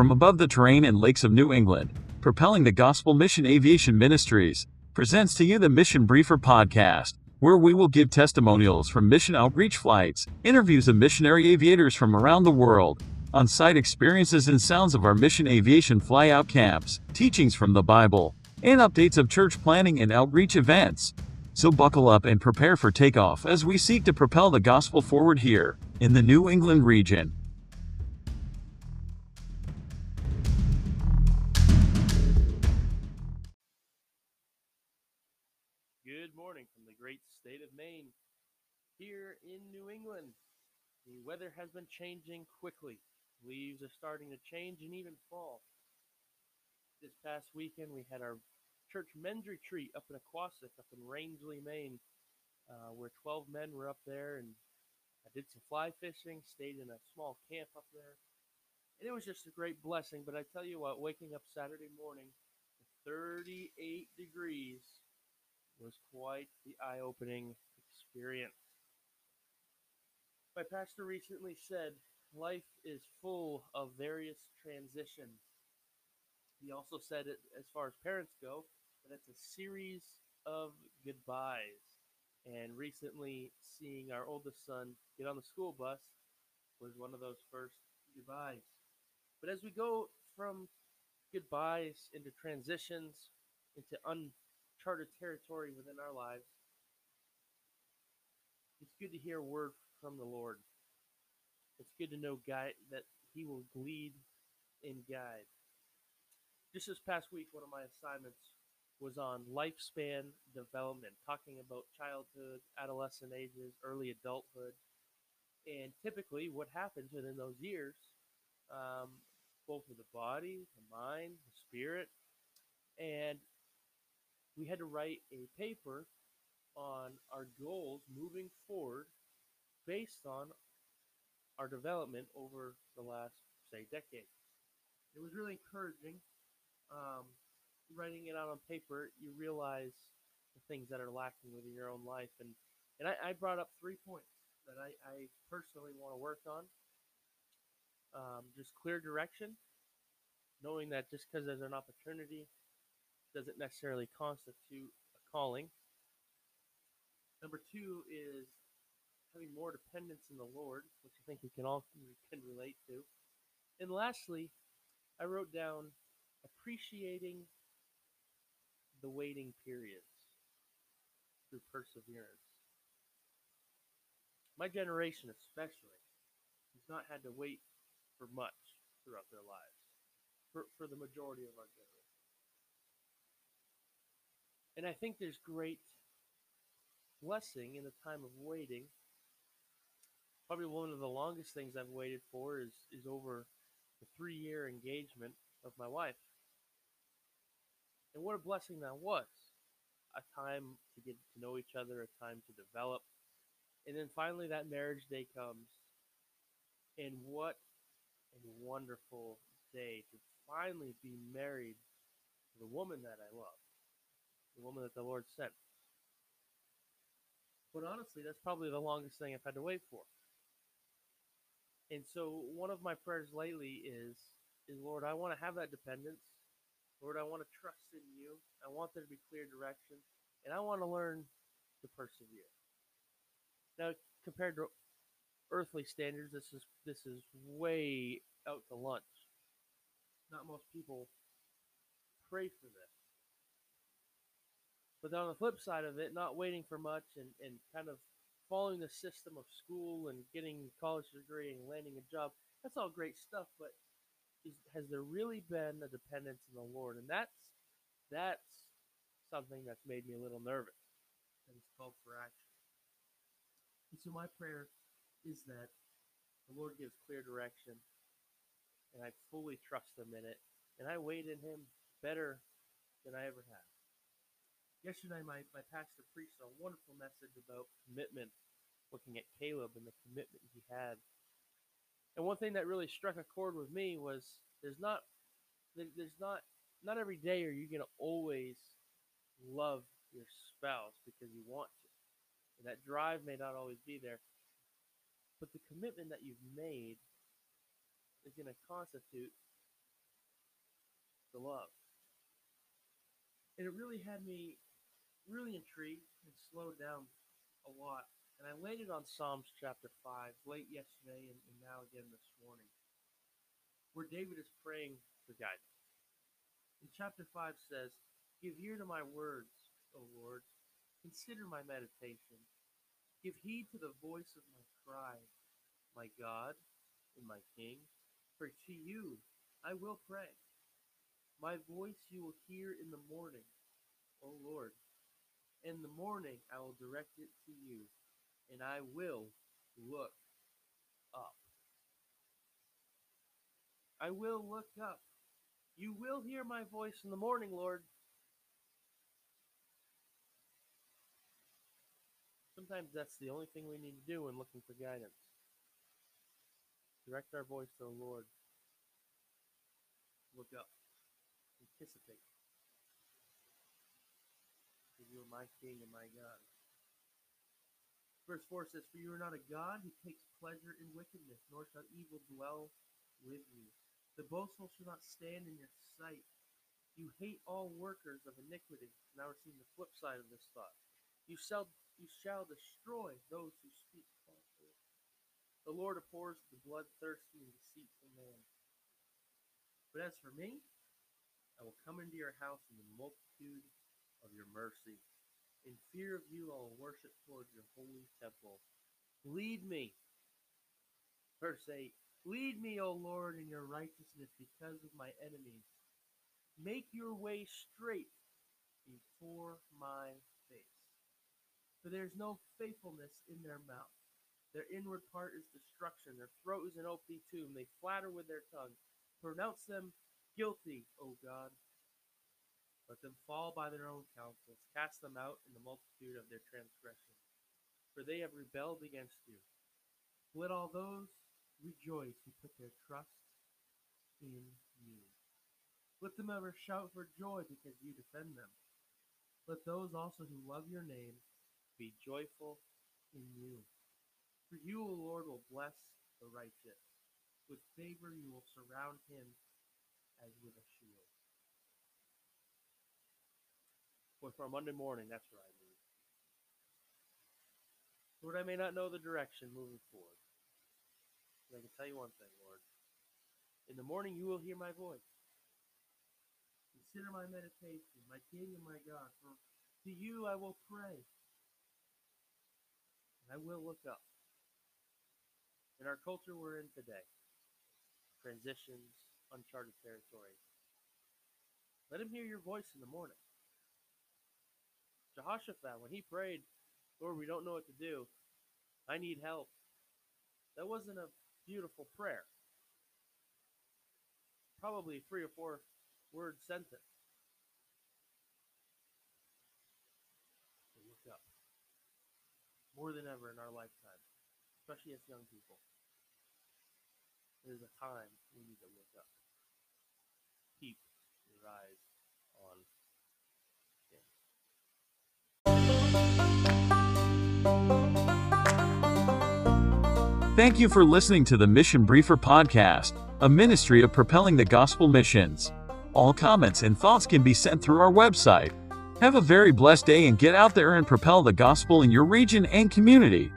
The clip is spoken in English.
From above the terrain and lakes of New England, propelling the Gospel Mission Aviation Ministries presents to you the Mission Briefer podcast, where we will give testimonials from mission outreach flights, interviews of missionary aviators from around the world, on site experiences and sounds of our mission aviation flyout camps, teachings from the Bible, and updates of church planning and outreach events. So buckle up and prepare for takeoff as we seek to propel the gospel forward here in the New England region. Good morning from the great state of Maine. Here in New England, the weather has been changing quickly. Leaves are starting to change and even fall. This past weekend, we had our church men's retreat up in Aquasic, up in Rangeley, Maine, uh, where 12 men were up there, and I did some fly fishing, stayed in a small camp up there, and it was just a great blessing. But I tell you what, waking up Saturday morning, 38 degrees was quite the eye opening experience. My pastor recently said, Life is full of various transitions. He also said, it, as far as parents go, that it's a series of goodbyes. And recently, seeing our oldest son get on the school bus was one of those first goodbyes. But as we go from goodbyes into transitions, into un charted territory within our lives, it's good to hear a word from the Lord. It's good to know guide, that He will lead and guide. Just this past week, one of my assignments was on lifespan development, talking about childhood, adolescent ages, early adulthood, and typically what happens within those years, um, both with the body, the mind, the spirit, and we had to write a paper on our goals moving forward based on our development over the last, say, decade. It was really encouraging. Um, writing it out on paper, you realize the things that are lacking within your own life. And, and I, I brought up three points that I, I personally want to work on. Um, just clear direction, knowing that just because there's an opportunity doesn't necessarily constitute a calling. Number two is having more dependence in the Lord, which I think we can all can relate to. And lastly, I wrote down appreciating the waiting periods through perseverance. My generation, especially, has not had to wait for much throughout their lives, for, for the majority of our generation. And I think there's great blessing in the time of waiting. Probably one of the longest things I've waited for is, is over the three year engagement of my wife. And what a blessing that was. A time to get to know each other, a time to develop. And then finally, that marriage day comes. And what a wonderful day to finally be married to the woman that I love the woman that the Lord sent. But honestly, that's probably the longest thing I've had to wait for. And so one of my prayers lately is is Lord, I want to have that dependence. Lord, I want to trust in you. I want there to be clear direction. And I want to learn to persevere. Now, compared to earthly standards, this is this is way out to lunch. Not most people pray for this. But on the flip side of it, not waiting for much and, and kind of following the system of school and getting a college degree and landing a job, that's all great stuff. But is, has there really been a dependence in the Lord? And that's that's something that's made me a little nervous. And it's called for action. And so my prayer is that the Lord gives clear direction and I fully trust him in it. And I wait in him better than I ever have. Yesterday, my, my pastor preached a wonderful message about commitment, looking at Caleb and the commitment he had. And one thing that really struck a chord with me was there's not there's not not every day are you going to always love your spouse because you want to. And that drive may not always be there. But the commitment that you've made is to constitute the love. And it really had me really intrigued and slowed down a lot. And I landed on Psalms chapter 5 late yesterday and, and now again this morning, where David is praying for guidance. And chapter 5 says, Give ear to my words, O Lord. Consider my meditation. Give heed to the voice of my cry, my God and my King. For to you I will pray. My voice you will hear in the morning, O Lord. In the morning I will direct it to you, and I will look up. I will look up. You will hear my voice in the morning, Lord. Sometimes that's the only thing we need to do when looking for guidance. Direct our voice to the Lord. Look up. Anticipate. You are my King and my God. Verse 4 says, For you are not a God who takes pleasure in wickedness, nor shall evil dwell with you. The boastful shall not stand in your sight. You hate all workers of iniquity. Now we're seeing the flip side of this thought. You shall, you shall destroy those who speak falsehood. The Lord abhors the bloodthirsty and deceitful man. But as for me, I will come into your house in the multitude of your mercy. In fear of you, I will worship towards your holy temple. Lead me. Verse 8 Lead me, O Lord, in your righteousness because of my enemies. Make your way straight before my face. For there is no faithfulness in their mouth. Their inward part is destruction. Their throat is an open tomb. They flatter with their tongue. Pronounce them guilty, O God. Let them fall by their own counsels. Cast them out in the multitude of their transgressions. For they have rebelled against you. Let all those rejoice who put their trust in you. Let them ever shout for joy because you defend them. Let those also who love your name be joyful in you. For you, O Lord, will bless the righteous. With favor you will surround him as with a shield. Boy, for Monday morning, that's where I need. Lord, I may not know the direction moving forward. But I can tell you one thing, Lord. In the morning you will hear my voice. Consider my meditation, my King and my God. For to you I will pray. And I will look up. In our culture we're in today, transitions, uncharted territory. Let him hear your voice in the morning. Jehoshaphat, when he prayed, Lord, we don't know what to do. I need help. That wasn't a beautiful prayer. Probably three or four word sentence. So look up. More than ever in our lifetime, especially as young people. It is a time we need to look up. Keep your eyes on Thank you for listening to the Mission Briefer podcast, a ministry of propelling the gospel missions. All comments and thoughts can be sent through our website. Have a very blessed day and get out there and propel the gospel in your region and community.